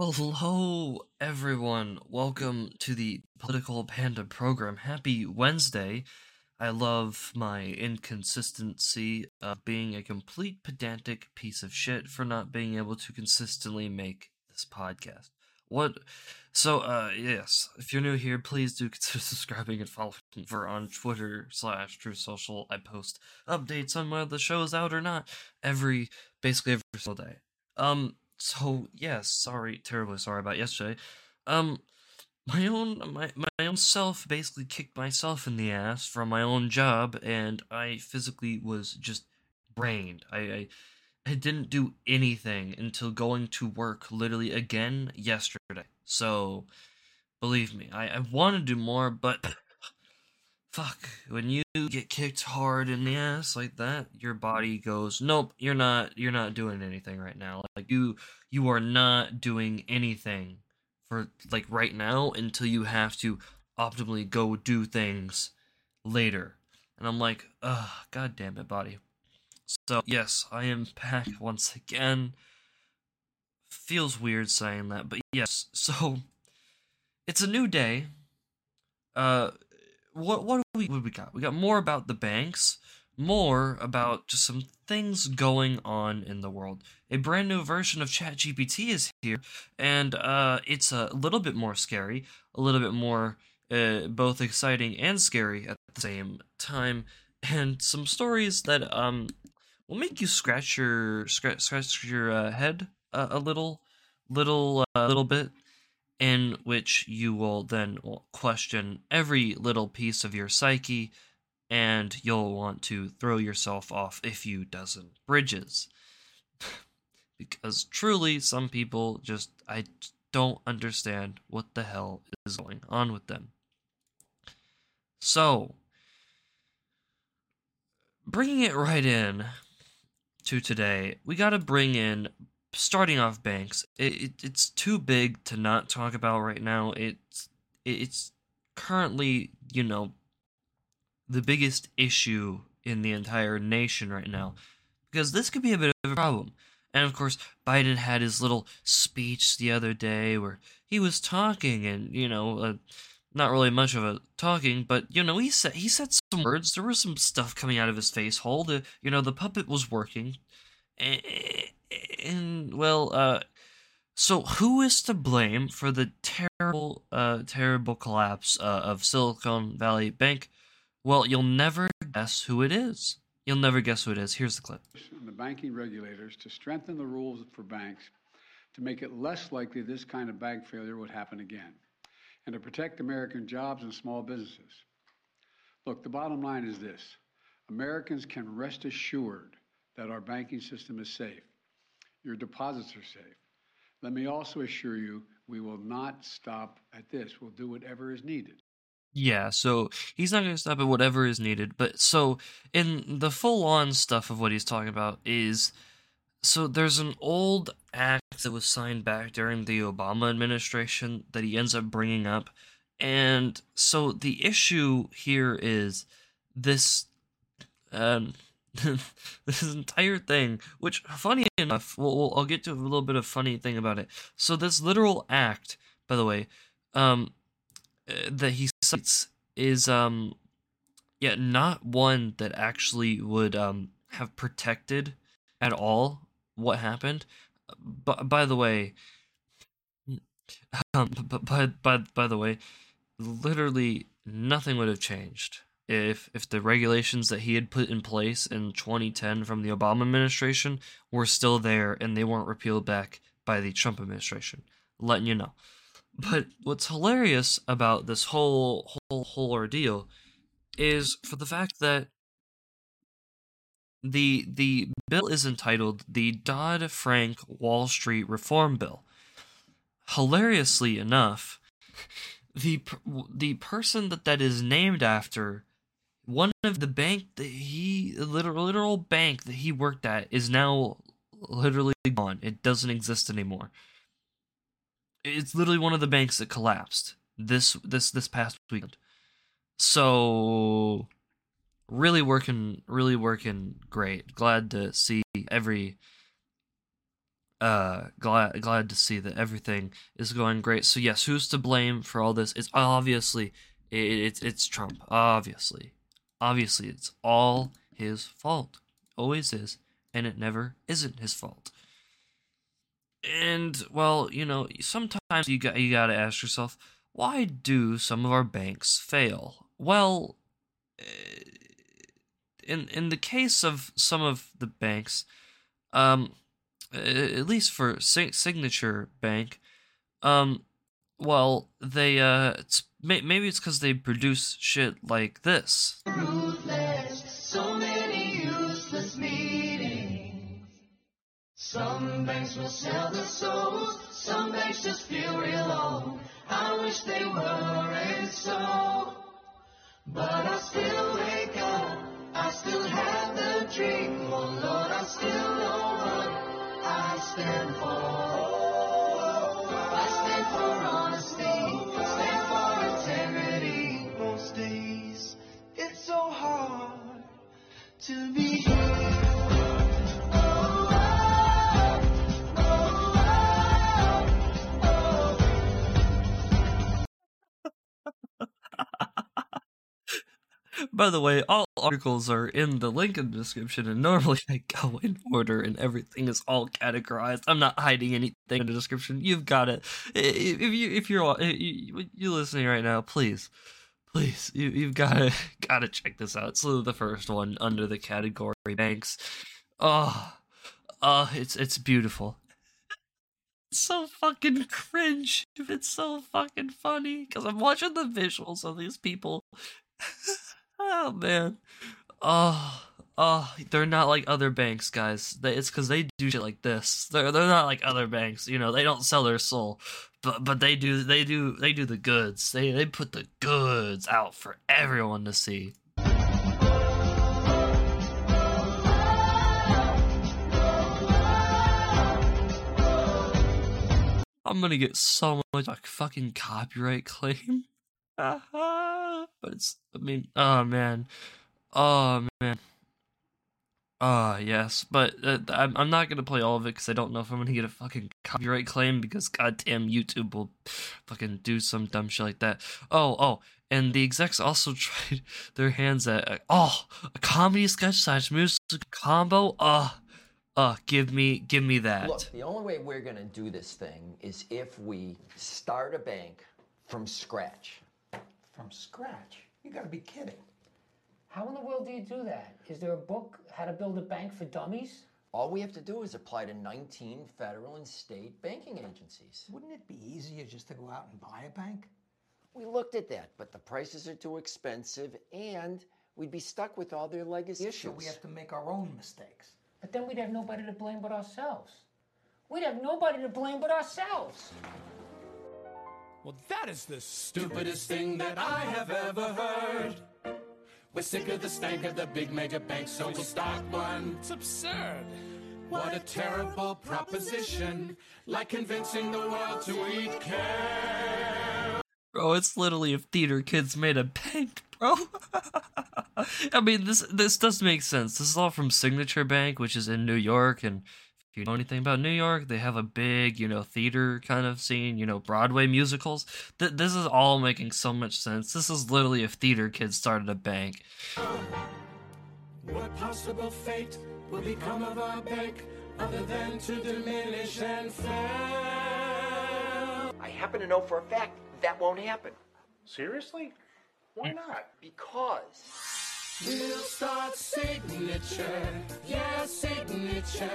Well, hello, everyone. Welcome to the Political Panda program. Happy Wednesday. I love my inconsistency of being a complete pedantic piece of shit for not being able to consistently make this podcast. What? So, uh, yes, if you're new here, please do consider subscribing and following for on Twitter slash Truth Social. I post updates on whether the show is out or not every, basically every single day. Um, so yes, sorry, terribly sorry about yesterday. Um, my own my my own self basically kicked myself in the ass from my own job, and I physically was just brained. I I, I didn't do anything until going to work literally again yesterday. So, believe me, I I want to do more, but fuck when you get kicked hard in the ass like that your body goes nope you're not you're not doing anything right now. Like you you are not doing anything for like right now until you have to optimally go do things later. And i'm like ugh god damn it body. So yes i am back once again. Feels weird saying that but yes so it's a new day. Uh what what we what we got? We got more about the banks, more about just some things going on in the world. A brand new version of ChatGPT is here, and uh, it's a little bit more scary, a little bit more uh, both exciting and scary at the same time, and some stories that um will make you scratch your scratch scratch your uh, head a, a little, little, uh, little bit in which you will then question every little piece of your psyche and you'll want to throw yourself off a few dozen bridges. because truly, some people just, I don't understand what the hell is going on with them. So, bringing it right in to today, we got to bring in starting off banks, it, it, it's too big to not talk about right now. It's it's currently, you know, the biggest issue in the entire nation right now because this could be a bit of a problem. And of course, Biden had his little speech the other day where he was talking and, you know, uh, not really much of a talking, but you know, he said he said some words. There was some stuff coming out of his face hole. The you know, the puppet was working. And, and well, uh, so who is to blame for the terrible, uh, terrible collapse uh, of Silicon Valley Bank? Well, you'll never guess who it is. You'll never guess who it is. Here's the clip. The banking regulators to strengthen the rules for banks to make it less likely this kind of bank failure would happen again, and to protect American jobs and small businesses. Look, the bottom line is this Americans can rest assured that our banking system is safe your deposits are safe. Let me also assure you, we will not stop at this. We'll do whatever is needed. Yeah, so he's not going to stop at whatever is needed. But so, in the full on stuff of what he's talking about, is so there's an old act that was signed back during the Obama administration that he ends up bringing up. And so the issue here is this um, this entire thing, which funny enough, we'll, we'll, I'll get to a little bit of funny thing about it. So this literal act, by the way, um, uh, that he cites is um, yeah, not one that actually would um have protected at all what happened. But by the way, um, but by by by the way, literally nothing would have changed if if the regulations that he had put in place in 2010 from the Obama administration were still there and they weren't repealed back by the Trump administration. Letting you know. But what's hilarious about this whole whole whole ordeal is for the fact that the the bill is entitled the Dodd-Frank Wall Street Reform Bill. Hilariously enough, the the person that that is named after one of the bank that he literal literal bank that he worked at is now literally gone. It doesn't exist anymore. It's literally one of the banks that collapsed this this this past weekend. So really working really working great. Glad to see every uh glad glad to see that everything is going great so yes who's to blame for all this it's obviously it, it's it's trump obviously obviously it's all his fault. Always is and it never isn't his fault. And well you know sometimes you got you got to ask yourself why do some of our banks fail? Well eh, in in the case of some of the banks um at least for Signature Bank, um, well, they uh, it's maybe it's because they produce shit like this. Ruthless, so many useless meetings. Some banks will sell their souls, some banks just feel real low. I wish they weren't so, but I still wake up. I still have the dream. Oh Lord, I still know what stand for. So hard to be here. By the way, all articles are in the link in the description, and normally I go in order and everything is all categorized. I'm not hiding anything in the description. You've got it. If you if you're you, you listening right now, please, please, you you've got to got to check this out. So the first one under the category banks. Oh, oh, it's it's beautiful. It's so fucking cringe. It's so fucking funny because I'm watching the visuals of these people. Oh man. Oh, oh, they're not like other banks, guys. It's because they do shit like this. They're they're not like other banks. You know, they don't sell their soul, but but they do they do they do the goods. They they put the goods out for everyone to see. I'm gonna get so much like fucking copyright claim. but it's, I mean, oh man, oh man. Ah, uh, yes, but uh, I'm, I'm not gonna play all of it because I don't know if I'm gonna get a fucking copyright claim because goddamn YouTube will fucking do some dumb shit like that. Oh, oh, and the execs also tried their hands at uh, oh a comedy sketch slash music combo. Uh, uh, give me give me that. Look, the only way we're gonna do this thing is if we start a bank from scratch. From scratch? You gotta be kidding. How in the world do you do that? Is there a book, How to Build a Bank for Dummies? All we have to do is apply to 19 federal and state banking agencies. Wouldn't it be easier just to go out and buy a bank? We looked at that, but the prices are too expensive and we'd be stuck with all their legacy issues. So we have to make our own mistakes. But then we'd have nobody to blame but ourselves. We'd have nobody to blame but ourselves. Well, that is the stupidest thing that I have ever heard. We're sick of the stank of the big mega banks, so we'll start one. It's absurd. What a terrible proposition, like convincing the world to eat kale. Bro, it's literally if theater kids made a bank, bro. I mean, this this does make sense. This is all from Signature Bank, which is in New York, and if you know anything about New York, they have a big, you know, theater kind of scene, you know, Broadway musicals. Th- this is all making so much sense. This is literally if theater kids started a bank. What possible fate will become of our bank other than to diminish and fail? I happen to know for a fact that won't happen. Seriously? Why not? Because. We'll start signature, yeah, signature.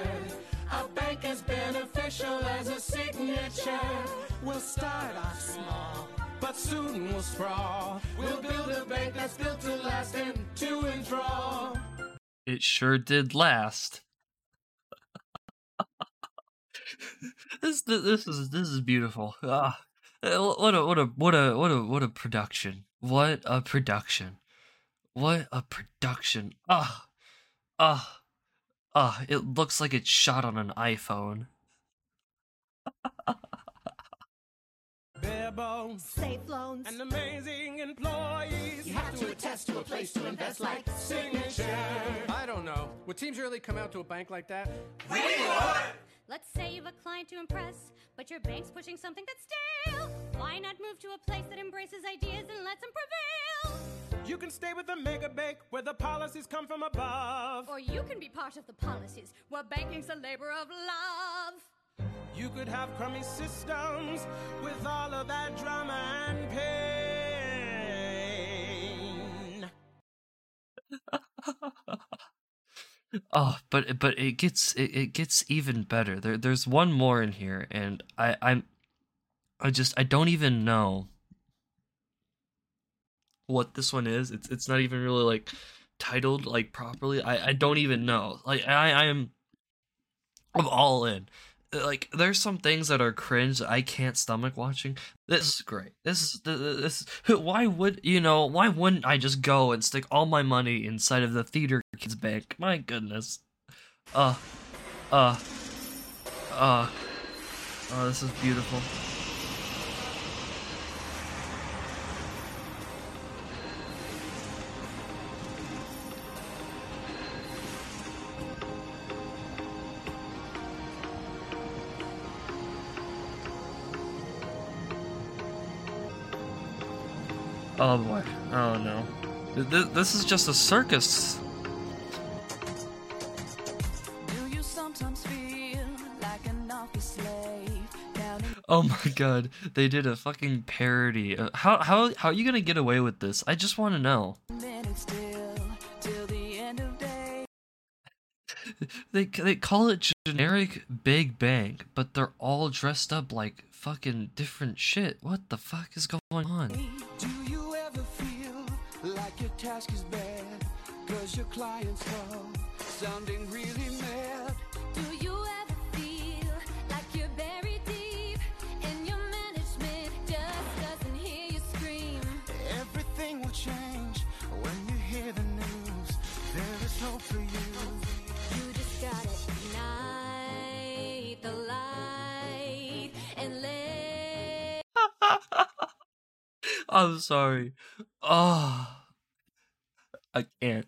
A bank as beneficial as a signature. We'll start off small, but soon we'll sprawl. We'll build a bank that's built to last and to enthrall. It sure did last. this this is this is beautiful. Ah, what a what a what a what a what a production. What a production. What a production. Ah, ah, ah, it looks like it's shot on an iPhone. Bare bones, safe loans, and amazing employees. You have to attest to a place to invest like Signature. I don't know. Would teams really come out to a bank like that? We would! Let's say you've a client to impress, but your bank's pushing something that's stale. Why not move to a place that embraces ideas and lets them prevail? You can stay with the mega bank where the policies come from above. Or you can be part of the policies where banking's a labor of love. You could have crummy systems with all of that drama and pain. Oh, but but it gets it, it gets even better. There there's one more in here, and I I'm I just I don't even know what this one is. It's it's not even really like titled like properly. I I don't even know. Like I I am I'm all in. Like there's some things that are cringe that I can't stomach watching. This is great. This is this. Why would you know? Why wouldn't I just go and stick all my money inside of the theater kids bank? My goodness. Uh, uh, uh. Oh, this is beautiful. Oh boy. Oh no. Th- This is just a circus. Do you sometimes feel like an office slave? Down in Oh my god. They did a fucking parody. Uh, How how how are you gonna get away with this? I just want to know. They they call it generic Big Bang, but they're all dressed up like fucking different shit. What the fuck is going on? Like your task is bad? Cause your clients sounding really mad. I'm sorry. Oh, I can't.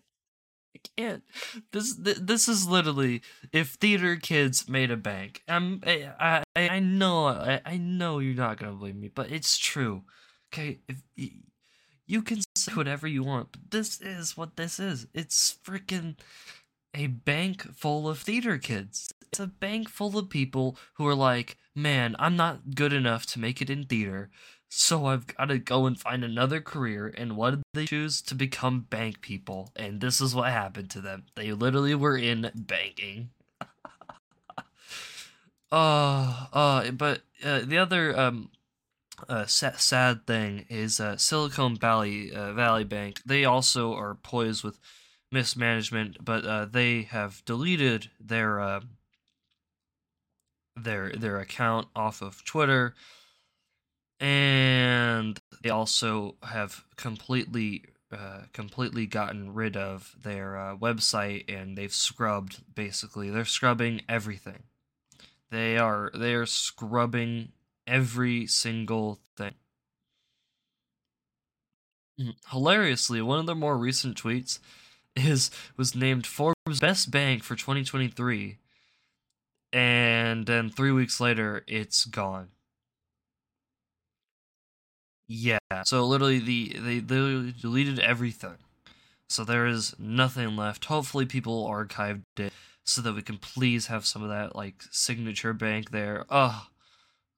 I can't. This this is literally if theater kids made a bank. I'm I I, I know I, I know you're not gonna believe me, but it's true. Okay, if you can say whatever you want, but this is what this is. It's freaking a bank full of theater kids. It's a bank full of people who are like, man, I'm not good enough to make it in theater, so I've got to go and find another career. And what did they choose? To become bank people. And this is what happened to them. They literally were in banking. uh, uh, but uh, the other um, uh, sa- sad thing is uh, Silicon Valley uh, Valley Bank. They also are poised with mismanagement, but uh, they have deleted their uh, their their account off of Twitter, and they also have completely uh, completely gotten rid of their uh, website, and they've scrubbed basically. They're scrubbing everything. They are they are scrubbing every single thing. Mm, Hilariously, one of their more recent tweets is was named Forbes Best Bank for 2023, and then three weeks later, it's gone. Yeah, so literally the they they deleted everything, so there is nothing left. Hopefully, people archived it so that we can please have some of that like signature bank there. Ugh,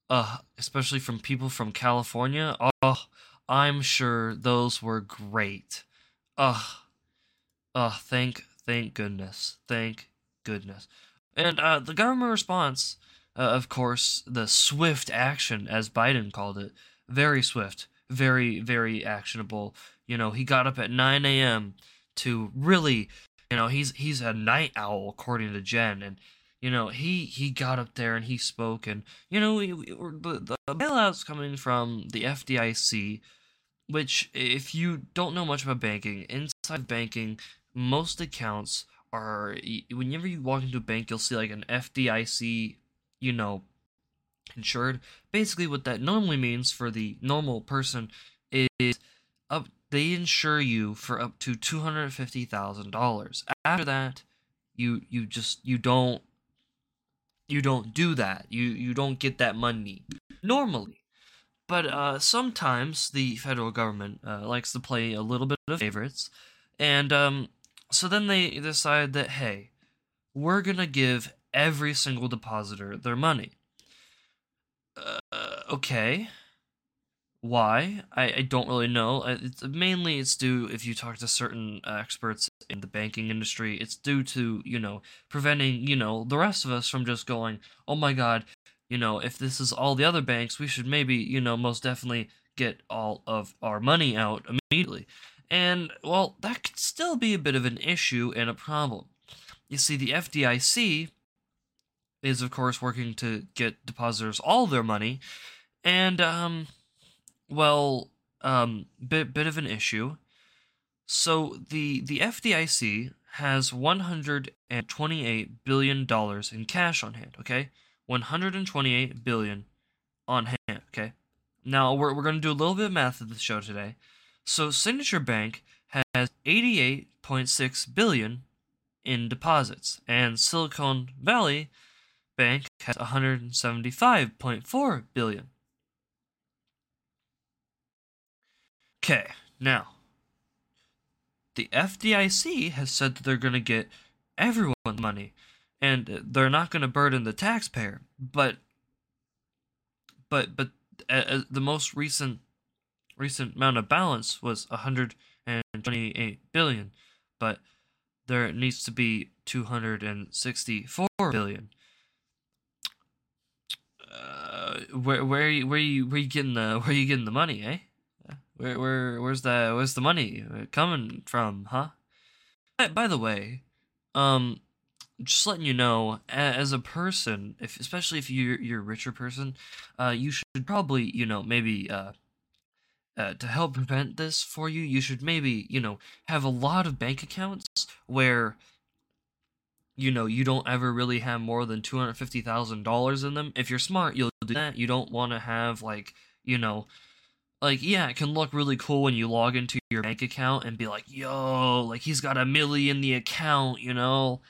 uh, especially from people from California. Oh, I'm sure those were great. Ugh. Uh, thank, thank goodness. Thank goodness. And, uh, the government response, uh, of course, the swift action, as Biden called it, very swift, very, very actionable. You know, he got up at 9 a.m. to really, you know, he's, he's a night owl, according to Jen, and, you know, he, he got up there and he spoke, and, you know, we, we, the, the bailout's coming from the FDIC, which, if you don't know much about banking, inside banking, most accounts are whenever you walk into a bank you'll see like an FDIC you know insured basically what that normally means for the normal person is up they insure you for up to $250,000 after that you you just you don't you don't do that. You you don't get that money normally. But uh, sometimes the federal government uh, likes to play a little bit of favorites, and um, so then they decide that hey, we're gonna give every single depositor their money. Uh, okay. Why? I, I don't really know. Uh, It's mainly it's due if you talk to certain experts in the banking industry. It's due to you know preventing you know the rest of us from just going, oh my god, you know if this is all the other banks, we should maybe you know most definitely get all of our money out immediately. And well, that could still be a bit of an issue and a problem. You see, the FDIC is of course working to get depositors all their money, and um, well, um, bit bit of an issue. So the the FDIC has 128 billion dollars in cash on hand. Okay, 128 billion on hand. Okay. Now we're we're gonna do a little bit of math at the show today. So Signature Bank has 88.6 billion in deposits, and Silicon Valley Bank has 175.4 billion. Okay, now the FDIC has said that they're going to get everyone money, and they're not going to burden the taxpayer. But, but, but uh, the most recent recent amount of balance was 128 billion, but there needs to be 264 billion. Uh, where where are you, where are you where you getting the where are you getting the money, eh? Where where where's the where's the money coming from, huh? By, by the way, um, just letting you know, as a person, if especially if you're you're a richer person, uh, you should probably you know maybe uh. Uh, to help prevent this for you, you should maybe, you know, have a lot of bank accounts where, you know, you don't ever really have more than two hundred fifty thousand dollars in them. If you're smart, you'll do that. You don't want to have like, you know, like yeah, it can look really cool when you log into your bank account and be like, yo, like he's got a milli in the account, you know.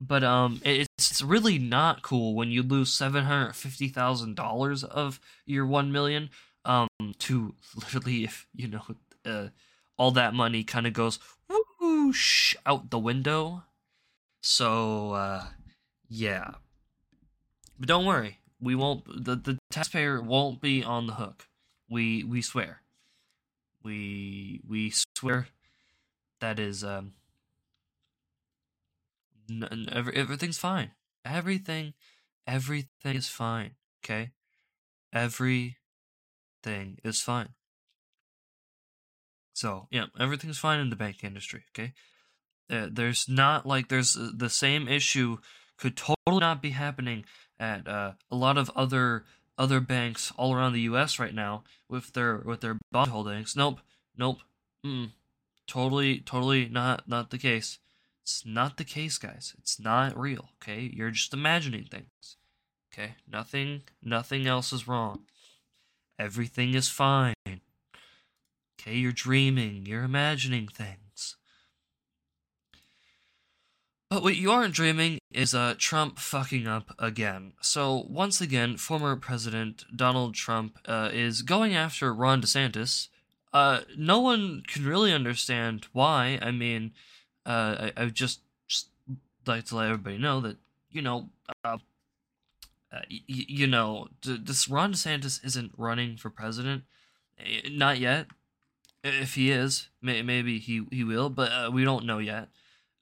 But um, it's it's really not cool when you lose seven hundred fifty thousand dollars of your one million. Um, to literally, if you know, uh, all that money kind of goes whoosh out the window. So uh, yeah. But don't worry, we won't. The the taxpayer won't be on the hook. We we swear. We we swear. That is um. N- every, everything's fine. Everything, everything is fine. Okay, everything is fine. So yeah, everything's fine in the bank industry. Okay, there's not like there's uh, the same issue could totally not be happening at uh, a lot of other other banks all around the U.S. right now with their with their bond holdings. Nope, nope, mm, totally, totally not not the case. It's not the case, guys. It's not real. Okay, you're just imagining things. Okay, nothing, nothing else is wrong. Everything is fine. Okay, you're dreaming. You're imagining things. But what you aren't dreaming is uh, Trump fucking up again. So, once again, former President Donald Trump uh, is going after Ron DeSantis. Uh, no one can really understand why. I mean, uh, I, I just, just like to let everybody know that, you know, uh, uh, y- you know, d- this Ron DeSantis isn't running for president. Eh, Not yet. If he is, may- maybe he, he will, but uh, we don't know yet.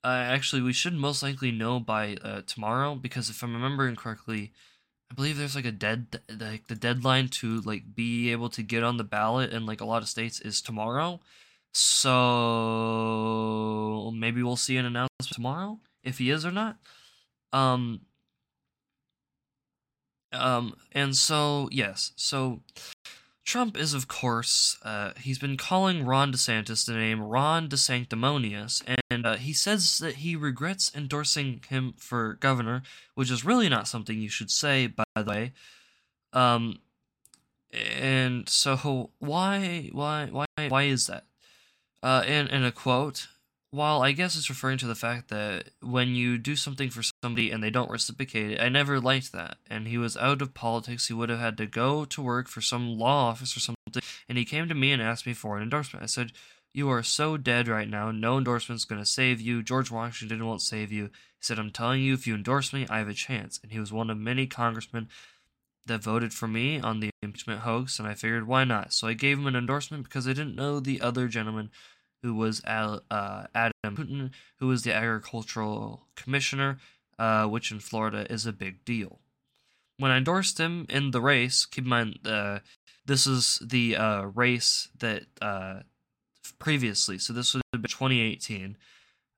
Uh, actually, we should most likely know by uh, tomorrow because if I'm remembering correctly, I believe there's like a dead like the deadline to like be able to get on the ballot in like a lot of states is tomorrow. So maybe we'll see an announcement tomorrow if he is or not. Um. Um. And so yes, so Trump is, of course, uh, he's been calling Ron DeSantis the name Ron DeSanctimonious, and uh, he says that he regrets endorsing him for governor, which is really not something you should say, by the way. Um, and so why, why, why, why is that? Uh, in in a quote, while I guess it's referring to the fact that when you do something for somebody and they don't reciprocate it, I never liked that. And he was out of politics. He would have had to go to work for some law office or something. And he came to me and asked me for an endorsement. I said, You are so dead right now. No endorsement's going to save you. George Washington won't save you. He said, I'm telling you, if you endorse me, I have a chance. And he was one of many congressmen that voted for me on the impeachment hoax. And I figured, why not? So I gave him an endorsement because I didn't know the other gentleman who was Al, uh, Adam Putnam, who was the agricultural commissioner, uh, which in Florida is a big deal. When I endorsed him in the race, keep in mind, uh, this is the uh, race that uh, previously, so this would have been 2018.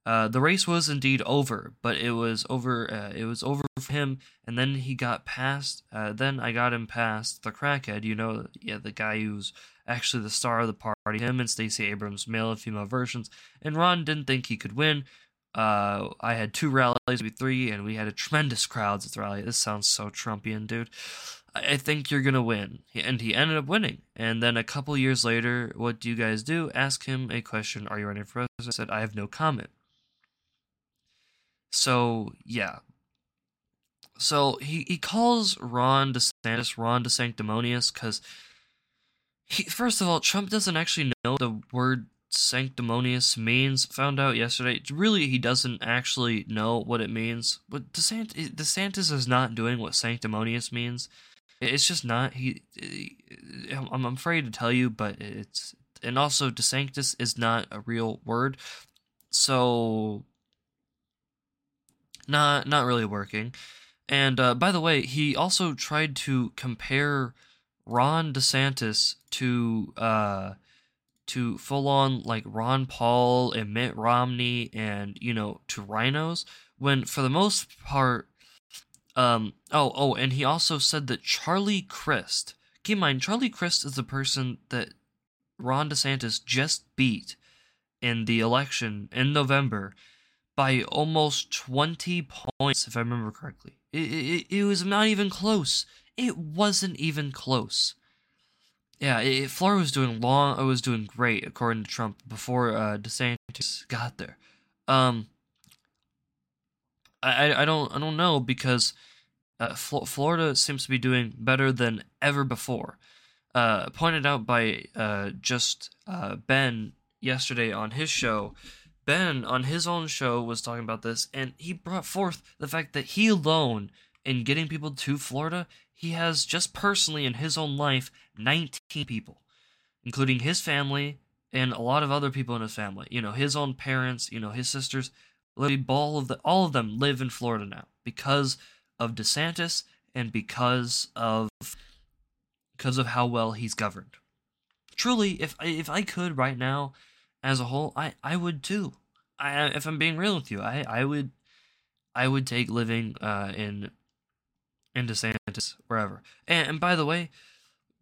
Uh, the race was indeed over, but it was over. Uh, it was over for him, and then he got past. Uh, then I got him past the crackhead. You know, yeah, the guy who's actually the star of the party. Him and Stacey Abrams, male and female versions. And Ron didn't think he could win. Uh, I had two rallies, maybe three, and we had a tremendous crowds at the rally. This sounds so Trumpian, dude. I, think you're gonna win, and he ended up winning. And then a couple years later, what do you guys do? Ask him a question: Are you running for president? I said, I have no comment. So yeah. So he, he calls Ron DeSantis Ron DeSanctimonious because he first of all Trump doesn't actually know the word sanctimonious means. Found out yesterday. Really, he doesn't actually know what it means. But DeSantis, eh, DeSantis is not doing what sanctimonious means. It's just not. He, eh, I'm afraid to tell you, but it's and also DeSanctus is not a real word. So not not really working. And uh, by the way, he also tried to compare Ron DeSantis to uh, to full on like Ron Paul and Mitt Romney and you know to RINOs when for the most part um oh oh and he also said that Charlie Crist keep in mind Charlie Crist is the person that Ron DeSantis just beat in the election in November by almost 20 points, if I remember correctly. It, it, it was not even close. It wasn't even close. Yeah, it, Florida was doing long. It was doing great according to Trump before uh, DeSantis got there. Um, I, I don't I don't know because uh, Florida seems to be doing better than ever before. Uh, pointed out by uh, just uh, Ben yesterday on his show Ben on his own show was talking about this, and he brought forth the fact that he alone, in getting people to Florida, he has just personally in his own life 19 people, including his family and a lot of other people in his family. You know, his own parents, you know, his sisters. All of the all of them live in Florida now because of DeSantis and because of because of how well he's governed. Truly, if if I could right now as a whole, I I would too. I if I'm being real with you, I I would I would take living uh in in DeSantis wherever. And, and by the way,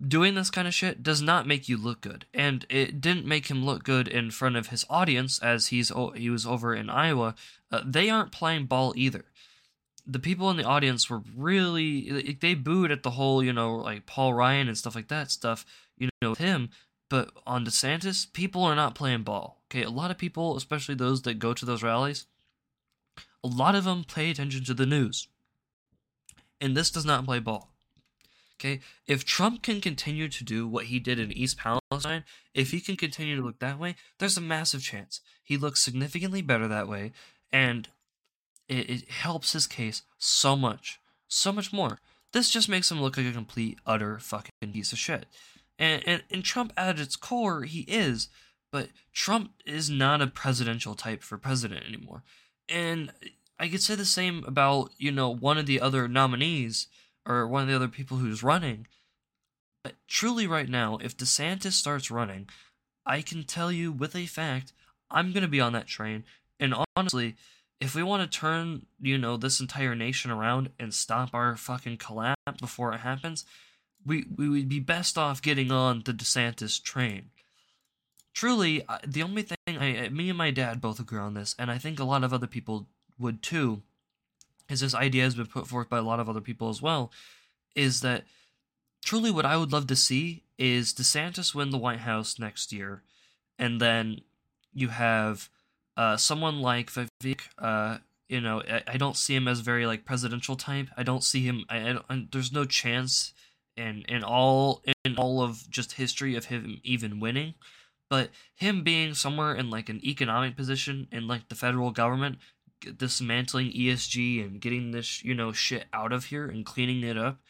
doing this kind of shit does not make you look good, and it didn't make him look good in front of his audience as he's he was over in Iowa. Uh, they aren't playing ball either. The people in the audience were really they booed at the whole you know like Paul Ryan and stuff like that stuff you know with him, but on DeSantis, people are not playing ball. Okay, a lot of people, especially those that go to those rallies, a lot of them pay attention to the news. And this does not play ball. Okay, if Trump can continue to do what he did in East Palestine, if he can continue to look that way, there's a massive chance he looks significantly better that way, and it, it helps his case so much, so much more. This just makes him look like a complete, utter fucking piece of shit. And, and, and Trump, at its core, he is, but Trump is not a presidential type for president anymore. And I could say the same about, you know, one of the other nominees or one of the other people who's running. But truly, right now, if DeSantis starts running, I can tell you with a fact, I'm going to be on that train. And honestly, if we want to turn, you know, this entire nation around and stop our fucking collapse before it happens, we we would be best off getting on the DeSantis train. Truly, the only thing I, me and my dad both agree on this, and I think a lot of other people would too, is this idea has been put forth by a lot of other people as well, is that truly what I would love to see is DeSantis win the White House next year, and then you have Uh, someone like Vivek, uh, you know, I, I don't see him as very like presidential type. I don't see him. I, I don't, there's no chance in in all in all of just history of him even winning. But him being somewhere in like an economic position in like the federal government, dismantling ESG and getting this you know shit out of here and cleaning it up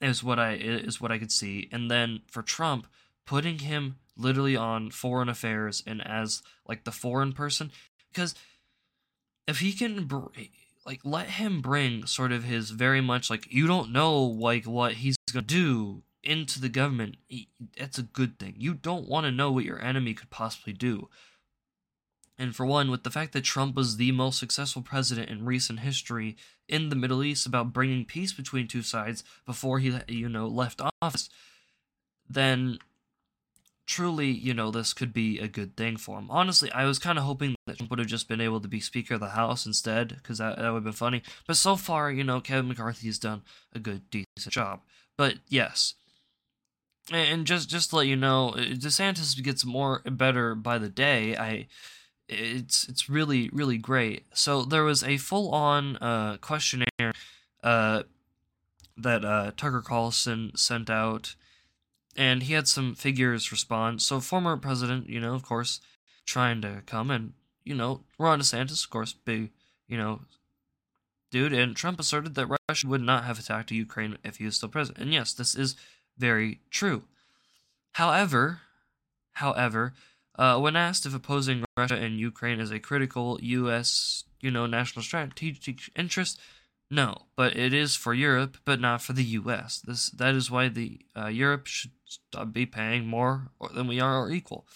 is what I is what I could see. And then for Trump, putting him literally on foreign affairs and as like the foreign person because if he can like let him bring sort of his very much like you don't know like what he's to do into the government. That's a good thing. You don't want to know what your enemy could possibly do. And for one with the fact that Trump was the most successful president in recent history in the Middle East about bringing peace between two sides before he you know left office then truly, you know, this could be a good thing for him. Honestly, I was kind of hoping that Trump would have just been able to be Speaker of the House instead, because that, that would have been funny. But so far, you know, Kevin McCarthy's done a good, decent job. But yes. And just just to let you know, uh, DeSantis gets more better by the day. I it's it's really really great. So there was a full on uh, questionnaire uh, that uh, Tucker Carlson sent out and he had some figures respond. So former president, you know, of course, trying to come and you know, Ron DeSantis, of course, big, you know, dude, and Trump asserted that Russia would not have attacked Ukraine if he was still president. And yes, this is very true. However, however, uh, when asked if opposing Russia and Ukraine is a critical U.S. you know national strategic interest, no, but it is for Europe, but not for the U.S. This that is why the uh, Europe should be paying more than we are or equal,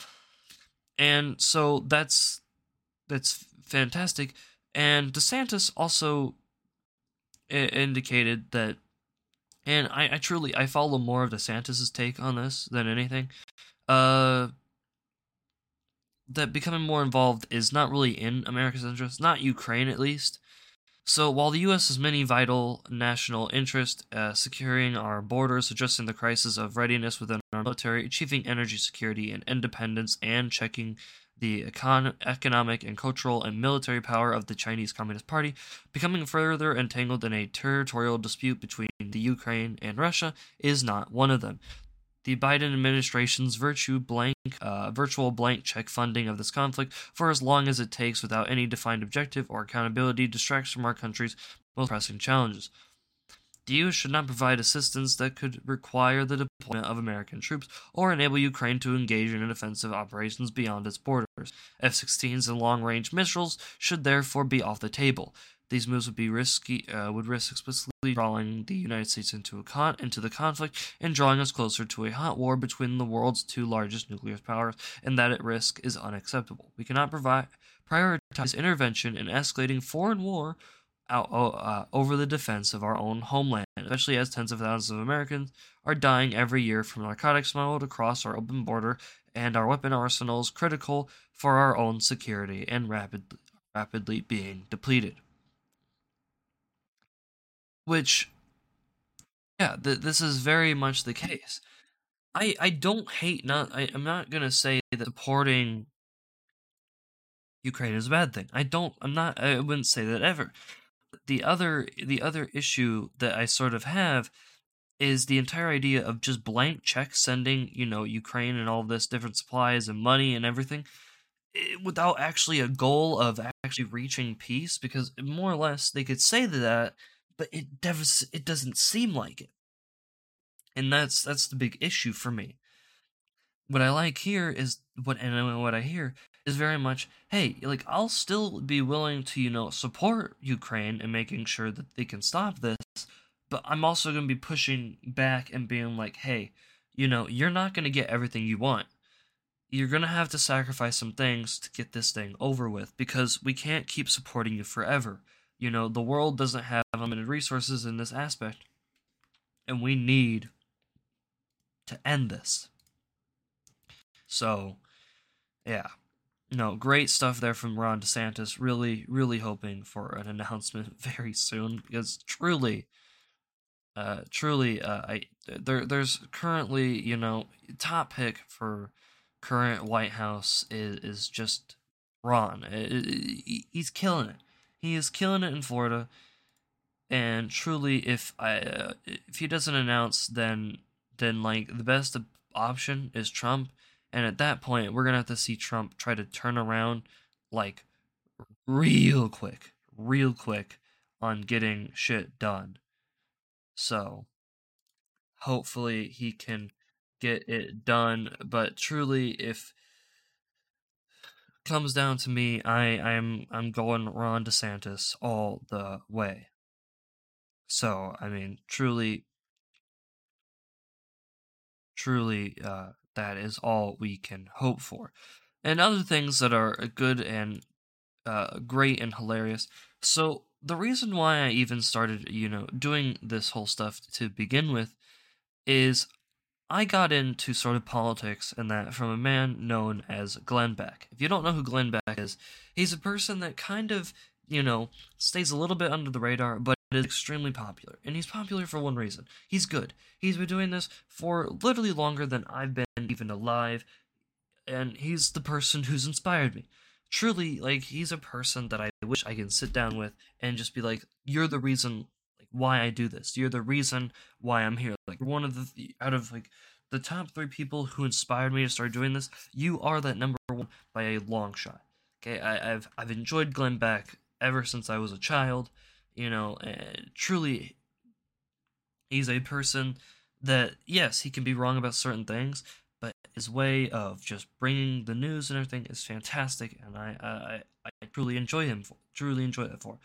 and so that's that's fantastic. And DeSantis also indicated that, and I, I truly I follow more of DeSantis's take on this than anything. Uh, that becoming more involved is not really in America's interest, not Ukraine at least. So while the U.S. has many vital national interests, uh, securing our borders, addressing the crisis of readiness within our military, achieving energy security and independence, and checking the econ- economic and cultural and military power of the Chinese Communist Party, becoming further entangled in a territorial dispute between the Ukraine and Russia is not one of them. The Biden administration's blank, uh, virtual blank check funding of this conflict for as long as it takes without any defined objective or accountability distracts from our country's most pressing challenges. The EU should not provide assistance that could require the deployment of American troops or enable Ukraine to engage in offensive operations beyond its borders. F 16s and long range missiles should therefore be off the table. These moves would be risky, uh, would risk explicitly drawing the United States into a con- into the conflict and drawing us closer to a hot war between the world's two largest nuclear powers, and that at risk is unacceptable. We cannot provide prioritize intervention in escalating foreign war out, uh, over the defense of our own homeland, especially as tens of thousands of Americans are dying every year from narcotics smuggled across our open border, and our weapon arsenals critical for our own security and rapidly rapidly being depleted which yeah th- this is very much the case. I i don't hate not I, i'm not gonna say that supporting ukraine is a bad thing. I don't i'm not i wouldn't say that ever. The other the other issue that i sort of have is the entire idea of just blank check sending you know ukraine and all this different supplies and money and everything eh, without actually a goal of actually reaching peace because more or less they could say that but it devs it doesn't seem like it. And that's that's the big issue for me. What i like here is what and what i hear is very much hey like i'll still be willing to you know support ukraine and making sure that they can stop this but i'm also going to be pushing back and being like hey you know you're not going to get everything you want. You're going to have to sacrifice some things to get this thing over with because we can't keep supporting you forever you know, the world doesn't have unlimited resources in this aspect. And we need to end this. So, yeah. No, great stuff there from Ron DeSantis. Really, really hoping for an announcement very soon because truly, uh, truly, uh, I there there's currently you know top pick for current White House is is just Ron. Uh, he- He's killing it. He is killing it in Florida. And truly, if I uh, if he doesn't announce, then then like the best option is Trump. And at that point, we're gonna have to see Trump try to turn around like real quick, real quick on getting shit done. So hopefully he can get it done. But truly, if comes down to me, I I'm I'm going Ron DeSantis all the way. So I mean, truly, truly, uh, that is all we can hope for. And other things that are good and uh, great and hilarious. So the reason why I even started, you know, doing this whole stuff to begin with is I got into sort of politics and that from a man known as Glenn Beck. If you don't know who Glenn Beck is, he's a person that kind of, you know, stays a little bit under the radar, but is extremely popular. And he's popular for one reason. He's good. He's been doing this for literally longer than I've been even alive, and he's the person who's inspired me. Truly, like he's a person that I wish I can sit down with and just be like, "You're the reason why I do this. You're the reason why I'm here. Like one of the out of like the top three people who inspired me to start doing this. You are that number one by a long shot. Okay, I, I've I've enjoyed Glenn Beck ever since I was a child. You know, and truly, he's a person that yes, he can be wrong about certain things, but his way of just bringing the news and everything is fantastic, and I I, I truly enjoy him for. Truly enjoy it for.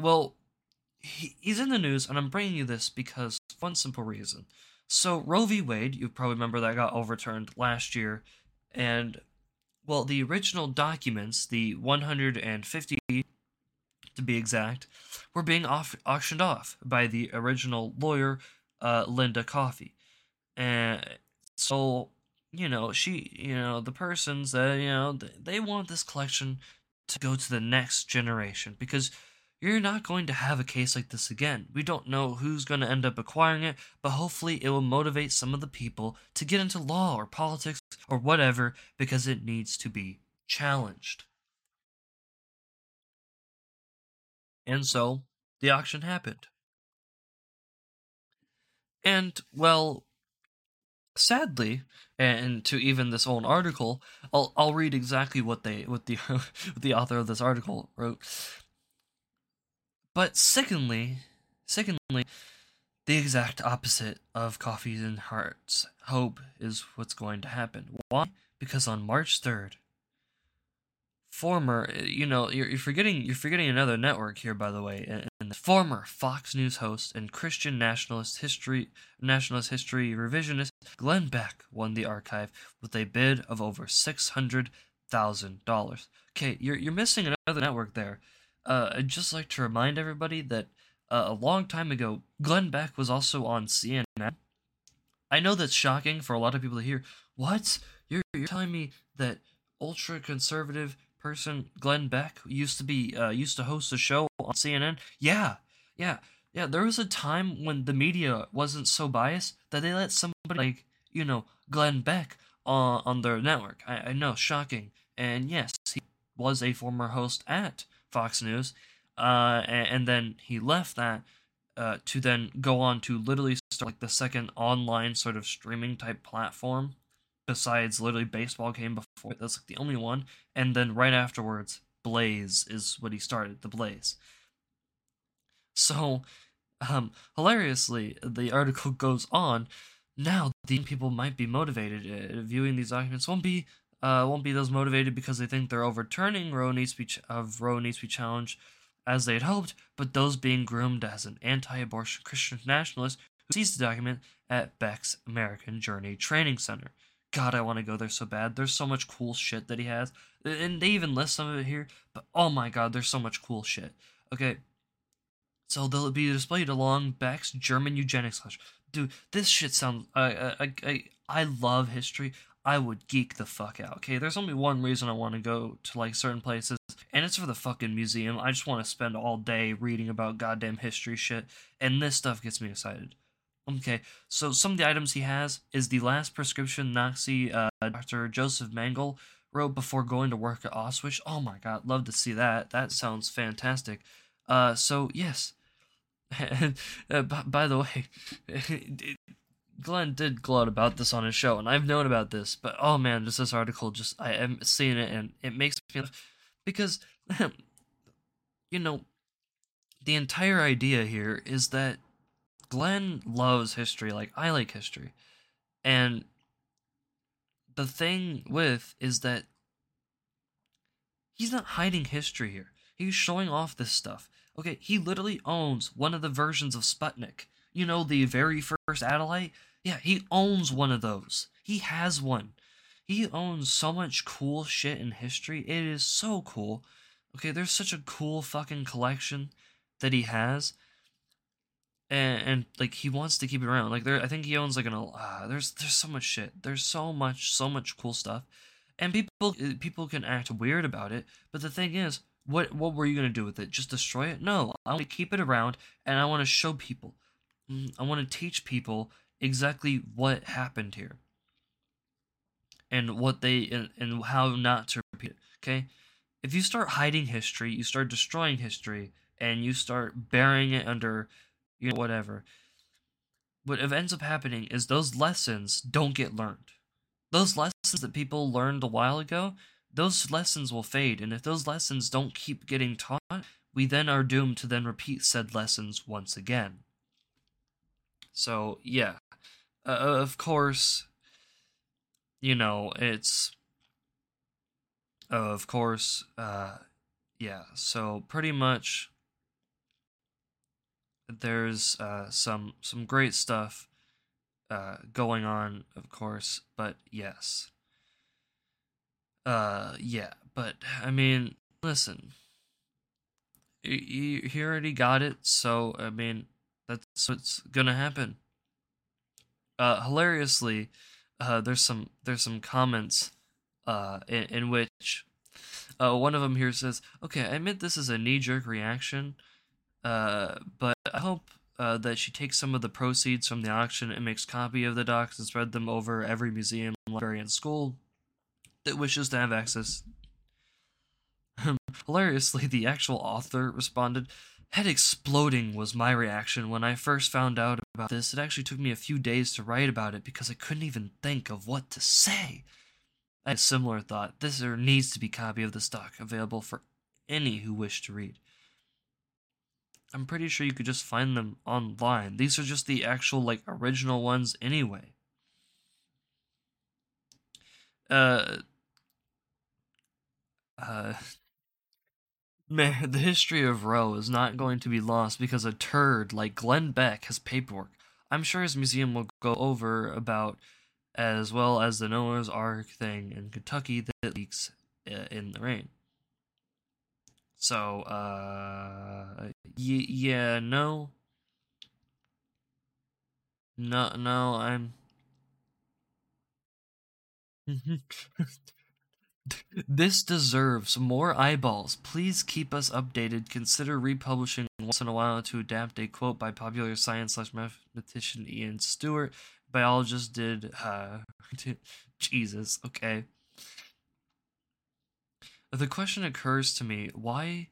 Well, he, he's in the news, and I'm bringing you this because one simple reason. So Roe v. Wade, you probably remember that got overturned last year, and well, the original documents, the 150 to be exact, were being off- auctioned off by the original lawyer, uh, Linda Coffee, and so you know she, you know the persons that you know they want this collection to go to the next generation because you're not going to have a case like this again. We don't know who's going to end up acquiring it, but hopefully it will motivate some of the people to get into law or politics or whatever because it needs to be challenged. And so the auction happened. And, well, sadly, and to even this own article, I'll I'll read exactly what they what the what the author of this article wrote. But secondly, secondly, the exact opposite of Coffee's and hearts hope is what's going to happen. Why? Because on March third, former, you know, you're, you're forgetting you're forgetting another network here, by the way, and, and the former Fox News host and Christian nationalist history nationalist history revisionist Glenn Beck won the archive with a bid of over six hundred thousand dollars. Okay, you're you're missing another network there. Uh, I'd just like to remind everybody that uh, a long time ago, Glenn Beck was also on CNN. I know that's shocking for a lot of people to hear. What? You're you're telling me that ultra conservative person Glenn Beck used to be uh, used to host a show on CNN? Yeah, yeah, yeah. There was a time when the media wasn't so biased that they let somebody like you know Glenn Beck on on their network. I, I know, shocking. And yes, he was a former host at Fox News, uh, and, and then he left that uh, to then go on to literally start like the second online sort of streaming type platform besides literally baseball game before that's like the only one and then right afterwards blaze is what he started the blaze. So um hilariously the article goes on now the people might be motivated uh, viewing these documents won't be uh won't be those motivated because they think they're overturning Roe needs to be ch- of Roe needs to be challenged as they had hoped but those being groomed as an anti-abortion Christian nationalist who sees the document at Beck's American Journey Training Center God, I want to go there so bad. There's so much cool shit that he has. And they even list some of it here, but oh my god, there's so much cool shit. Okay. So they'll be displayed along Beck's German eugenics class. Dude, this shit sounds. I, I, I, I love history. I would geek the fuck out. Okay, there's only one reason I want to go to like certain places, and it's for the fucking museum. I just want to spend all day reading about goddamn history shit, and this stuff gets me excited. Okay, so some of the items he has is the last prescription Nazi uh, Dr. Joseph Mengele wrote before going to work at Auschwitz. Oh my god, love to see that. That sounds fantastic. Uh, so yes. Uh, by the way, Glenn did gloat about this on his show, and I've known about this, but oh man, just this article, just I am seeing it, and it makes me because, you know, the entire idea here is that Glenn loves history, like I like history, and the thing with is that he's not hiding history here. He's showing off this stuff. Okay, he literally owns one of the versions of Sputnik. You know, the very first satellite? Yeah, he owns one of those. He has one. He owns so much cool shit in history. It is so cool. Okay, there's such a cool fucking collection that he has. And, and like he wants to keep it around. Like there I think he owns like an uh, there's there's so much shit. There's so much so much cool stuff. And people people can act weird about it, but the thing is, what what were you gonna do with it? Just destroy it? No, I want to keep it around, and I want to show people. Mm, I want to teach people exactly what happened here, and what they and, and how not to repeat it. Okay, if you start hiding history, you start destroying history, and you start burying it under, you know, whatever. What ends up happening is those lessons don't get learned. Those lessons that people learned a while ago, those lessons will fade, and if those lessons don't keep getting taught, we then are doomed to then repeat said lessons once again. So, yeah. Uh, of course, you know, it's. Uh, of course, uh, yeah, so pretty much there's uh, some some great stuff uh, going on, of course, but yes. Uh, yeah, but I mean, listen, he, he already got it, so I mean, that's what's gonna happen. Uh, hilariously, uh, there's some there's some comments, uh, in, in which, uh, one of them here says, "Okay, I admit this is a knee jerk reaction, uh, but I hope." Uh, that she takes some of the proceeds from the auction and makes copy of the docs and spread them over every museum, library, and school that wishes to have access. Hilariously, the actual author responded, Head exploding was my reaction when I first found out about this. It actually took me a few days to write about it because I couldn't even think of what to say. I had a similar thought. This there needs to be a copy of the stock available for any who wish to read. I'm pretty sure you could just find them online. These are just the actual like original ones anyway. Uh uh Man, the history of Roe is not going to be lost because a turd like Glenn Beck has paperwork. I'm sure his museum will go over about as well as the Noah's Ark thing in Kentucky that leaks uh, in the rain. So, uh, y- yeah, no. No, no, I'm. this deserves more eyeballs. Please keep us updated. Consider republishing once in a while to adapt a quote by popular science slash mathematician Ian Stewart. Biologist did, uh, Jesus, okay. The question occurs to me why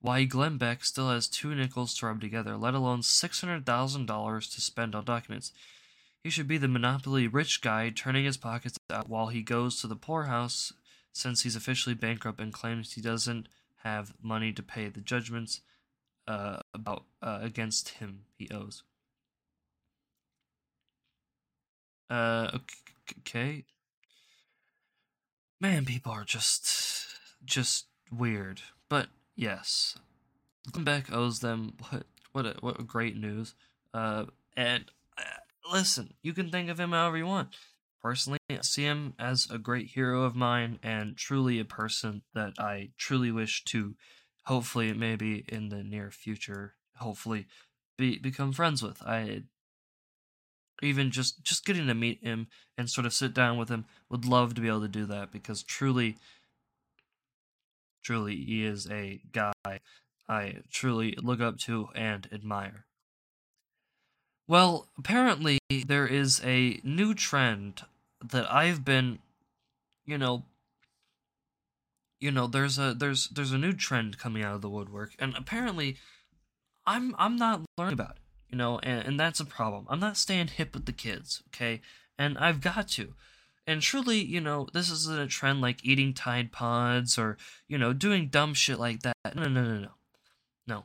why Glenn Beck still has two nickels to rub together, let alone $600,000 to spend on documents. He should be the monopoly rich guy turning his pockets out while he goes to the poorhouse since he's officially bankrupt and claims he doesn't have money to pay the judgments uh, about uh, against him he owes. Uh, okay. Man, people are just just weird. But yes, Beck owes them what what a, what a great news. Uh, and uh, listen, you can think of him however you want. Personally, see him as a great hero of mine and truly a person that I truly wish to, hopefully, maybe in the near future, hopefully, be become friends with. I even just just getting to meet him and sort of sit down with him would love to be able to do that because truly truly he is a guy I truly look up to and admire. Well, apparently there is a new trend that I've been, you know, you know, there's a there's there's a new trend coming out of the woodwork, and apparently, I'm I'm not learning about it, you know, and, and that's a problem. I'm not staying hip with the kids, okay, and I've got to. And truly, you know, this isn't a trend like eating Tide Pods or, you know, doing dumb shit like that. No, no, no, no. No.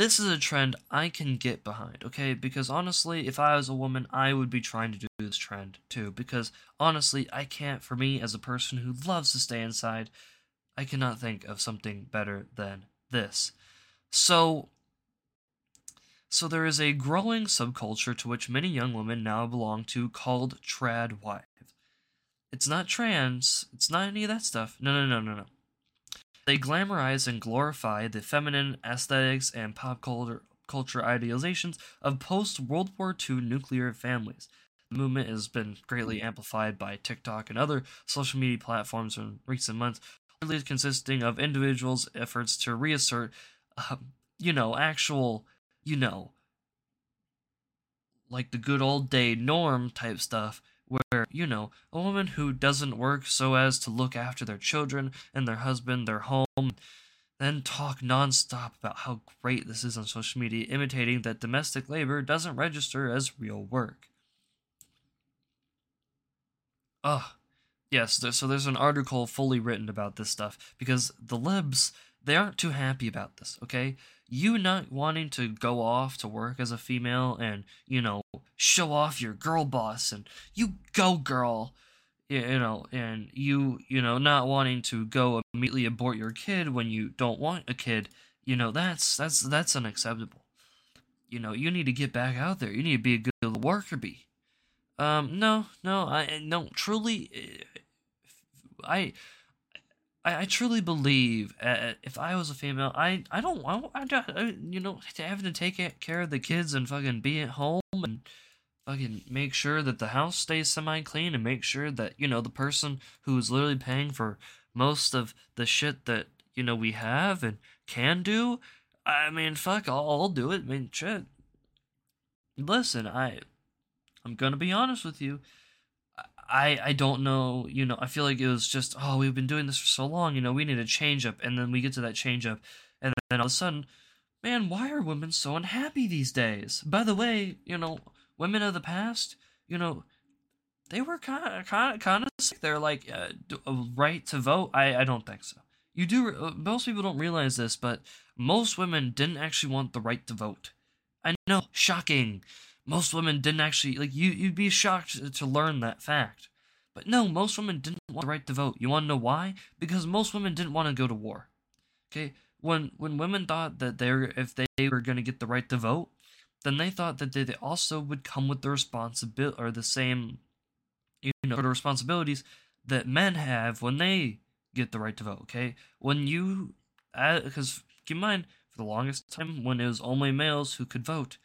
This is a trend I can get behind, okay? Because honestly, if I was a woman, I would be trying to do this trend too. Because honestly, I can't, for me, as a person who loves to stay inside, I cannot think of something better than this. So, so there is a growing subculture to which many young women now belong to called trad wife. It's not trans, it's not any of that stuff. No, no, no, no, no. They glamorize and glorify the feminine aesthetics and pop culture, culture idealizations of post World War II nuclear families. The movement has been greatly amplified by TikTok and other social media platforms in recent months, largely consisting of individuals' efforts to reassert, uh, you know, actual, you know, like the good old day norm type stuff where, you know, a woman who doesn't work so as to look after their children and their husband, their home, then talk nonstop about how great this is on social media, imitating that domestic labor doesn't register as real work. Ugh. Yes, so there's an article fully written about this stuff because the libs, they aren't too happy about this, okay? You not wanting to go off to work as a female and, you know, show off your girl boss and you go girl, you know, and you, you know, not wanting to go immediately abort your kid when you don't want a kid, you know, that's that's that's unacceptable. You know, you need to get back out there. You need to be a good worker bee. Um, no, no, I no, truly, I, I, I truly believe uh, if I was a female, I, I don't, I, I, I, you know, having to take care of the kids and fucking be at home and fucking make sure that the house stays semi clean and make sure that you know the person who is literally paying for most of the shit that you know we have and can do. I mean, fuck, I'll, I'll do it. I mean, shit. Listen, I, I'm gonna be honest with you. I I don't know. You know, I feel like it was just oh we've been doing this for so long. You know, we need a change up, and then we get to that change up, and then all of a sudden, man, why are women so unhappy these days? By the way, you know, women of the past, you know, they were kind of kind of kind of sick. They're like uh, right to vote. I I don't think so. You do. Uh, most people don't realize this, but most women didn't actually want the right to vote. I know, shocking. Most women didn't actually like you. You'd be shocked to learn that fact. But no, most women didn't want the right to vote. You want to know why? Because most women didn't want to go to war. Okay, when when women thought that they are if they were going to get the right to vote, then they thought that they also would come with the responsibility or the same, you know, the responsibilities that men have when they get the right to vote. Okay, when you, uh, because keep in mind, for the longest time, when it was only males who could vote,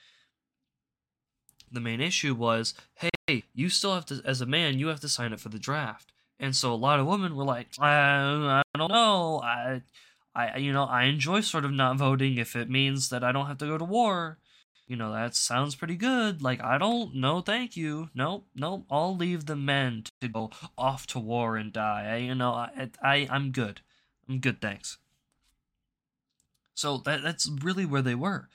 the main issue was, hey, you still have to, as a man, you have to sign up for the draft. And so a lot of women were like, I, I don't know, I, I, you know, I enjoy sort of not voting if it means that I don't have to go to war. You know, that sounds pretty good. Like, I don't, no, thank you. Nope, nope, I'll leave the men to go off to war and die. I, you know, I, I, I'm good. I'm good, thanks. So that, that's really where they were.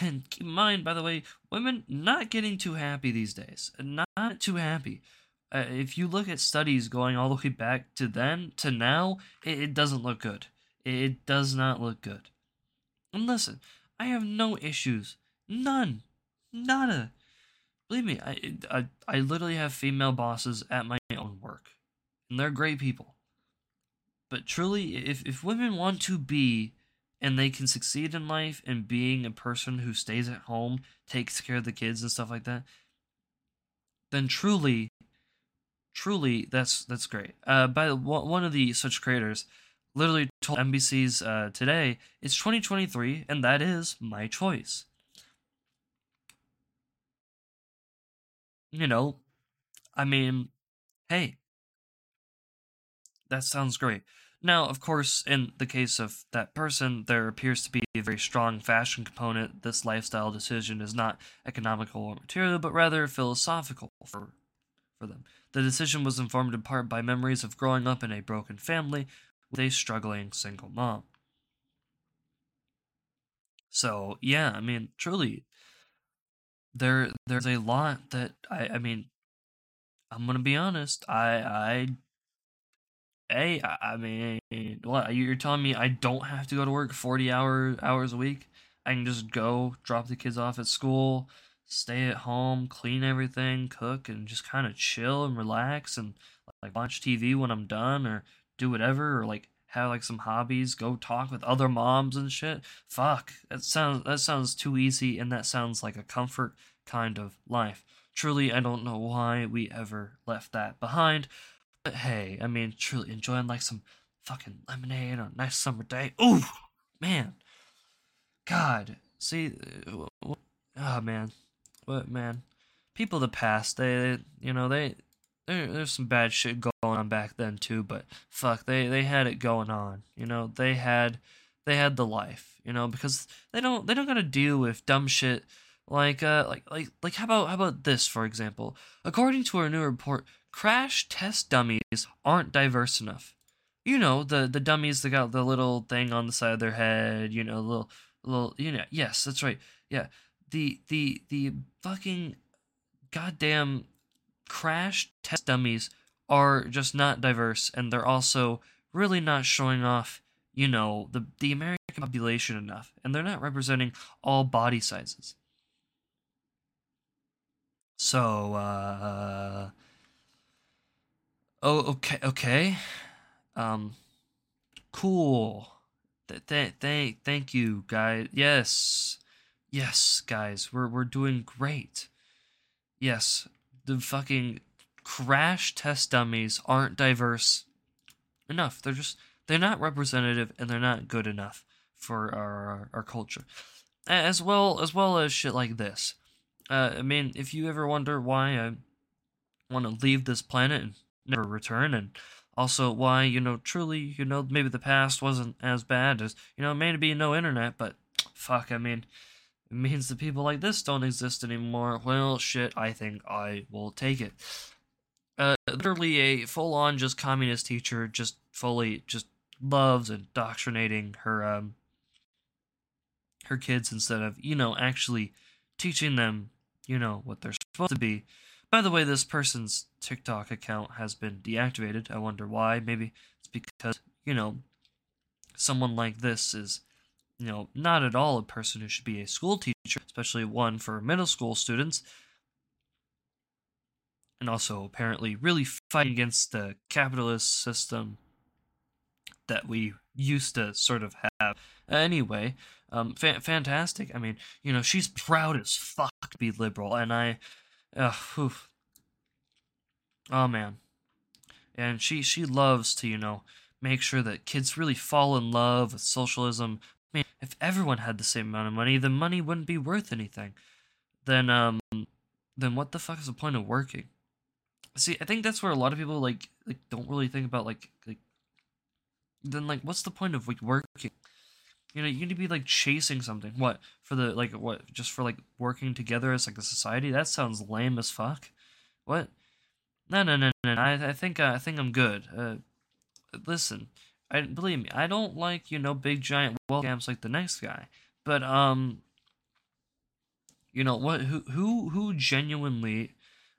And keep in mind, by the way, women not getting too happy these days. Not too happy. Uh, if you look at studies going all the way back to then to now, it, it doesn't look good. It does not look good. And listen, I have no issues. None. Nada. Believe me, I, I, I literally have female bosses at my own work. And they're great people. But truly, if, if women want to be and they can succeed in life and being a person who stays at home, takes care of the kids and stuff like that, then truly, truly, that's that's great. Uh, by one of the such creators, literally told NBC's uh, today, it's 2023, and that is my choice. You know, I mean, hey, that sounds great. Now, of course, in the case of that person, there appears to be a very strong fashion component. This lifestyle decision is not economical or material, but rather philosophical for, for them. The decision was informed in part by memories of growing up in a broken family with a struggling single mom. So yeah, I mean, truly, there there's a lot that I I mean, I'm gonna be honest. I I hey I, I mean, what you're telling me I don't have to go to work 40 hour hours a week? I can just go drop the kids off at school, stay at home, clean everything, cook, and just kind of chill and relax and like watch TV when I'm done or do whatever or like have like some hobbies, go talk with other moms and shit. Fuck, that sounds that sounds too easy and that sounds like a comfort kind of life. Truly, I don't know why we ever left that behind. But hey, I mean, truly enjoying like some fucking lemonade on a nice summer day. Ooh, man. God, see, uh, oh man, what man? People of the past, they, they you know, they there, there's some bad shit going on back then too, but fuck, they they had it going on. You know, they had they had the life. You know, because they don't they don't gotta deal with dumb shit like uh like like like how about how about this for example? According to a new report, crash test dummies aren't diverse enough. You know, the the dummies that got the little thing on the side of their head, you know, little little you know, yes, that's right. Yeah. The the the fucking goddamn crash test dummies are just not diverse and they're also really not showing off, you know, the the American population enough and they're not representing all body sizes. So uh Oh, okay, okay. Um cool. Th- th- th- thank you, guys. Yes. Yes, guys. We're we're doing great. Yes, the fucking crash test dummies aren't diverse enough. They're just they're not representative and they're not good enough for our our culture. As well as well as shit like this. Uh, I mean, if you ever wonder why I want to leave this planet and never return, and also why you know truly you know maybe the past wasn't as bad as you know maybe no internet, but fuck, I mean it means that people like this don't exist anymore. Well, shit, I think I will take it. Uh, literally a full-on just communist teacher, just fully just loves indoctrinating her um her kids instead of you know actually teaching them you know what they're supposed to be. By the way, this person's TikTok account has been deactivated. I wonder why. Maybe it's because you know someone like this is you know, not at all a person who should be a school teacher, especially one for middle school students. And also, apparently, really fighting against the capitalist system that we used to sort of have. Anyway, um, fa- fantastic. I mean, you know, she's proud as fuck to be liberal, and I, uh, oof. oh man, and she she loves to you know make sure that kids really fall in love with socialism, I mean, if everyone had the same amount of money, then money wouldn't be worth anything. Then, um, then what the fuck is the point of working? See, I think that's where a lot of people like like don't really think about like like. Then like, what's the point of like working? You know, you need to be like chasing something. What for the like what just for like working together as like a society? That sounds lame as fuck. What? No, no, no, no. I I think uh, I think I'm good. Uh, listen, I believe me, I don't like you know big giant webcams like the next guy, but um, you know what? Who who who genuinely?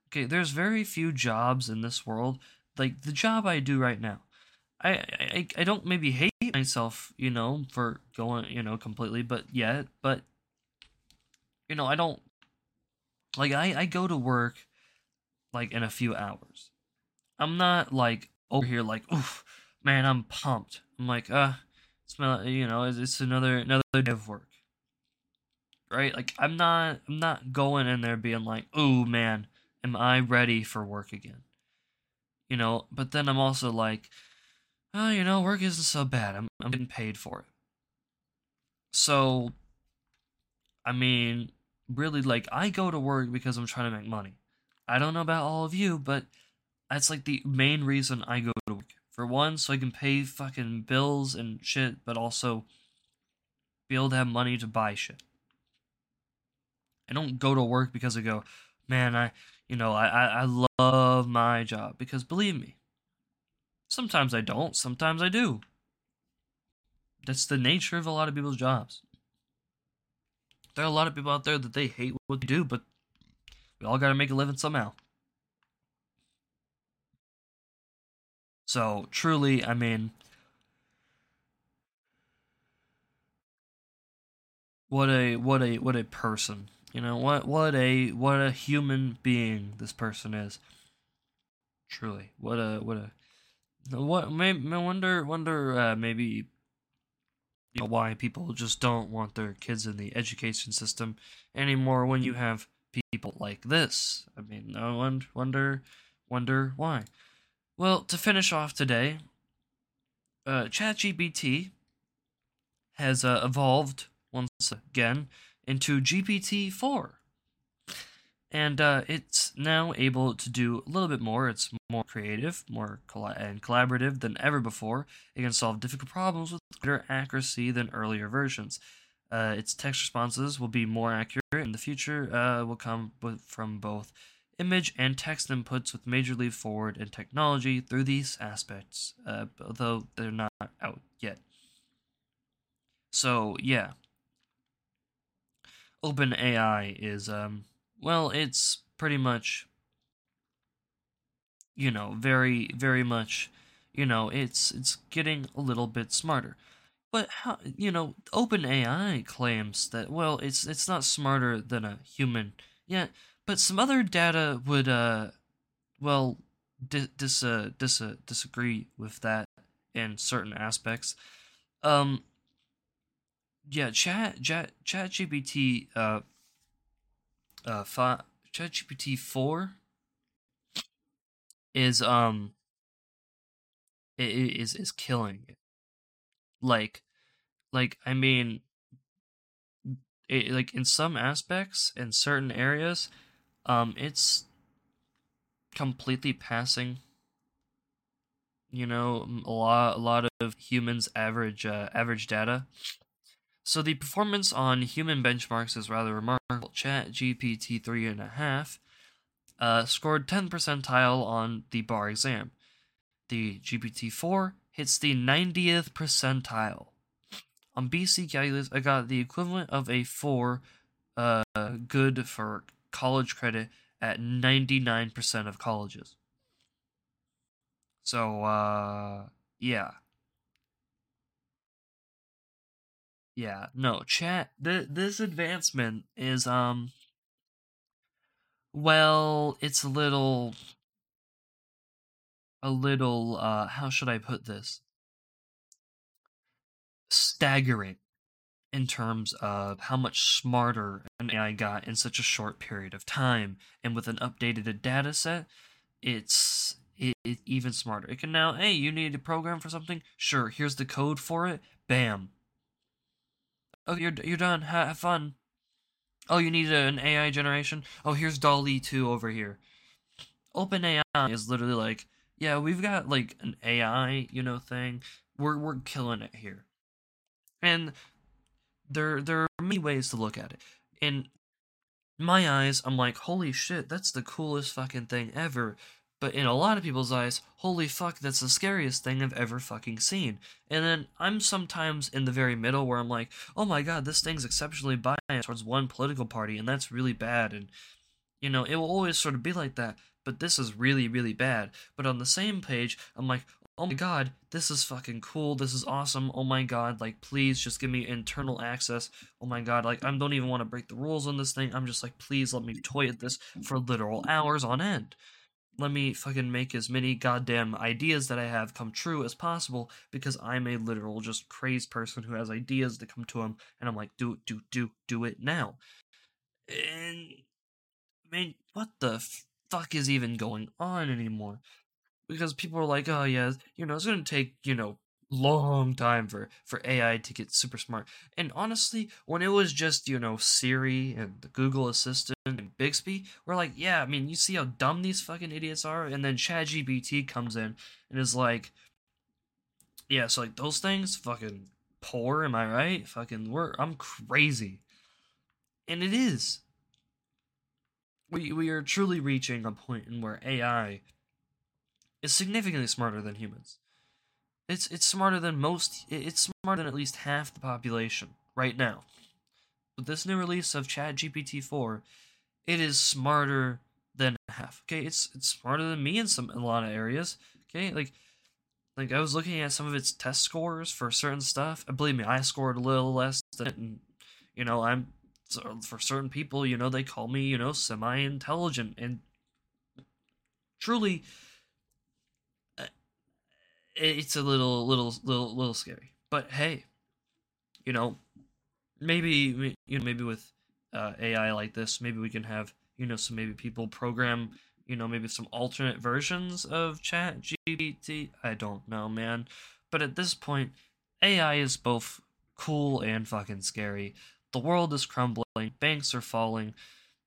Okay, there's very few jobs in this world like the job I do right now. I I I don't maybe hate myself, you know, for going you know completely, but yet, but you know I don't like I I go to work like in a few hours. I'm not like over here like oof man, I'm pumped. I'm like, uh, smell, you know, it's, it's another another day of work, right? Like, I'm not, I'm not going in there being like, oh man, am I ready for work again? You know, but then I'm also like, oh, you know, work isn't so bad. I'm, I'm getting paid for it. So, I mean, really, like, I go to work because I'm trying to make money. I don't know about all of you, but that's like the main reason I go to work. For one, so I can pay fucking bills and shit, but also be able to have money to buy shit. I don't go to work because I go, man, I, you know, I, I, I love my job. Because believe me, sometimes I don't, sometimes I do. that's the nature of a lot of people's jobs. There are a lot of people out there that they hate what they do, but we all got to make a living somehow. So truly, I mean, what a what a what a person. You know what what a what a human being this person is. Truly, what a what a what may wonder wonder uh, maybe you know, why people just don't want their kids in the education system anymore when you have people like this. I mean, I wonder wonder wonder why. Well, to finish off today, uh, ChatGPT has uh, evolved once again into GPT 4. And uh, it's now able to do a little bit more. It's more creative, more coll- and collaborative than ever before. It can solve difficult problems with greater accuracy than earlier versions. Uh, its text responses will be more accurate in the future. Uh, will come from both image and text inputs with major leap forward in technology through these aspects, uh, although they're not out yet. So yeah, OpenAI is um well, it's pretty much you know very very much you know it's it's getting a little bit smarter. But how you know OpenAI claims that well it's it's not smarter than a human yet, but some other data would uh well dis dis uh, dis uh, disagree with that in certain aspects. Um yeah, chat chat chat GPT uh uh fi- chat GPT 4 is um is is killing it. Like like I mean it, like in some aspects in certain areas um it's completely passing you know a lot a lot of humans average uh, average data so the performance on human benchmarks is rather remarkable. Chat gpt 3.5 uh, scored 10 percentile on the bar exam. The gpt-4 hits the 90th percentile. On bc calculus i got the equivalent of a 4 uh, good for college credit at 99% of colleges. So, uh, yeah. Yeah, no, chat, th- this advancement is, um, well, it's a little, a little, uh, how should I put this? Staggering in terms of how much smarter an AI got in such a short period of time. And with an updated data set, it's it, it even smarter. It can now, hey, you need a program for something? Sure, here's the code for it. Bam. Oh, you're you're done. Ha- have fun. Oh, you need an AI generation? Oh, here's DALL-E 2 over here. OpenAI is literally like, yeah, we've got like an AI, you know, thing. We're we're killing it here. And there there are many ways to look at it. In my eyes, I'm like, holy shit, that's the coolest fucking thing ever. But in a lot of people's eyes, holy fuck, that's the scariest thing I've ever fucking seen. And then I'm sometimes in the very middle where I'm like, oh my god, this thing's exceptionally biased towards one political party, and that's really bad. And, you know, it will always sort of be like that, but this is really, really bad. But on the same page, I'm like, oh my god, this is fucking cool, this is awesome, oh my god, like, please just give me internal access. Oh my god, like, I don't even want to break the rules on this thing. I'm just like, please let me toy at this for literal hours on end let me fucking make as many goddamn ideas that I have come true as possible because I'm a literal just crazed person who has ideas that come to him and I'm like, do it, do, do, do it now. And I mean, what the fuck is even going on anymore? Because people are like, oh yeah, you know, it's gonna take, you know, long time for for AI to get super smart. And honestly, when it was just you know Siri and the Google Assistant and Bixby, we're like, yeah, I mean, you see how dumb these fucking idiots are. And then ChatGPT comes in and is like, yeah, so like those things, fucking poor, am I right? Fucking, we're I'm crazy, and it is. We we are truly reaching a point in where AI is significantly smarter than humans It's it's smarter than most. It's smarter than at least half the population right now. With this new release of ChatGPT 4, it is smarter than half. Okay, it's it's smarter than me in some in a lot of areas. Okay, like like I was looking at some of its test scores for certain stuff, and believe me, I scored a little less than it. And, you know, I'm for certain people, you know, they call me, you know, semi-intelligent, and truly, it's a little, little, little, little scary. But hey, you know, maybe you know, maybe with uh, AI like this, maybe we can have you know some maybe people program you know maybe some alternate versions of chat gpt i don't know man. But at this point ai is both cool and fucking scary. The world is crumbling. Banks are falling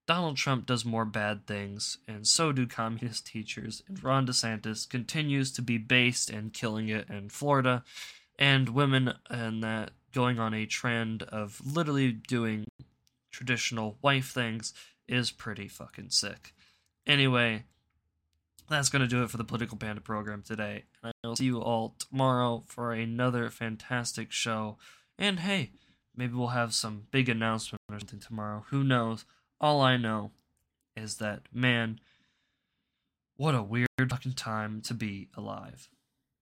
donald trump does more bad things and so do communist teachers and ron desantis continues to be based and killing it in florida and women and that going on a trend of literally doing traditional wife things is pretty fucking sick. Anyway, that's going to do it for the Political Panda program today. I will see you all tomorrow for another fantastic show. And hey, maybe we'll have some big announcement or something tomorrow. Who knows? All I know is that, man, what a weird fucking time to be alive.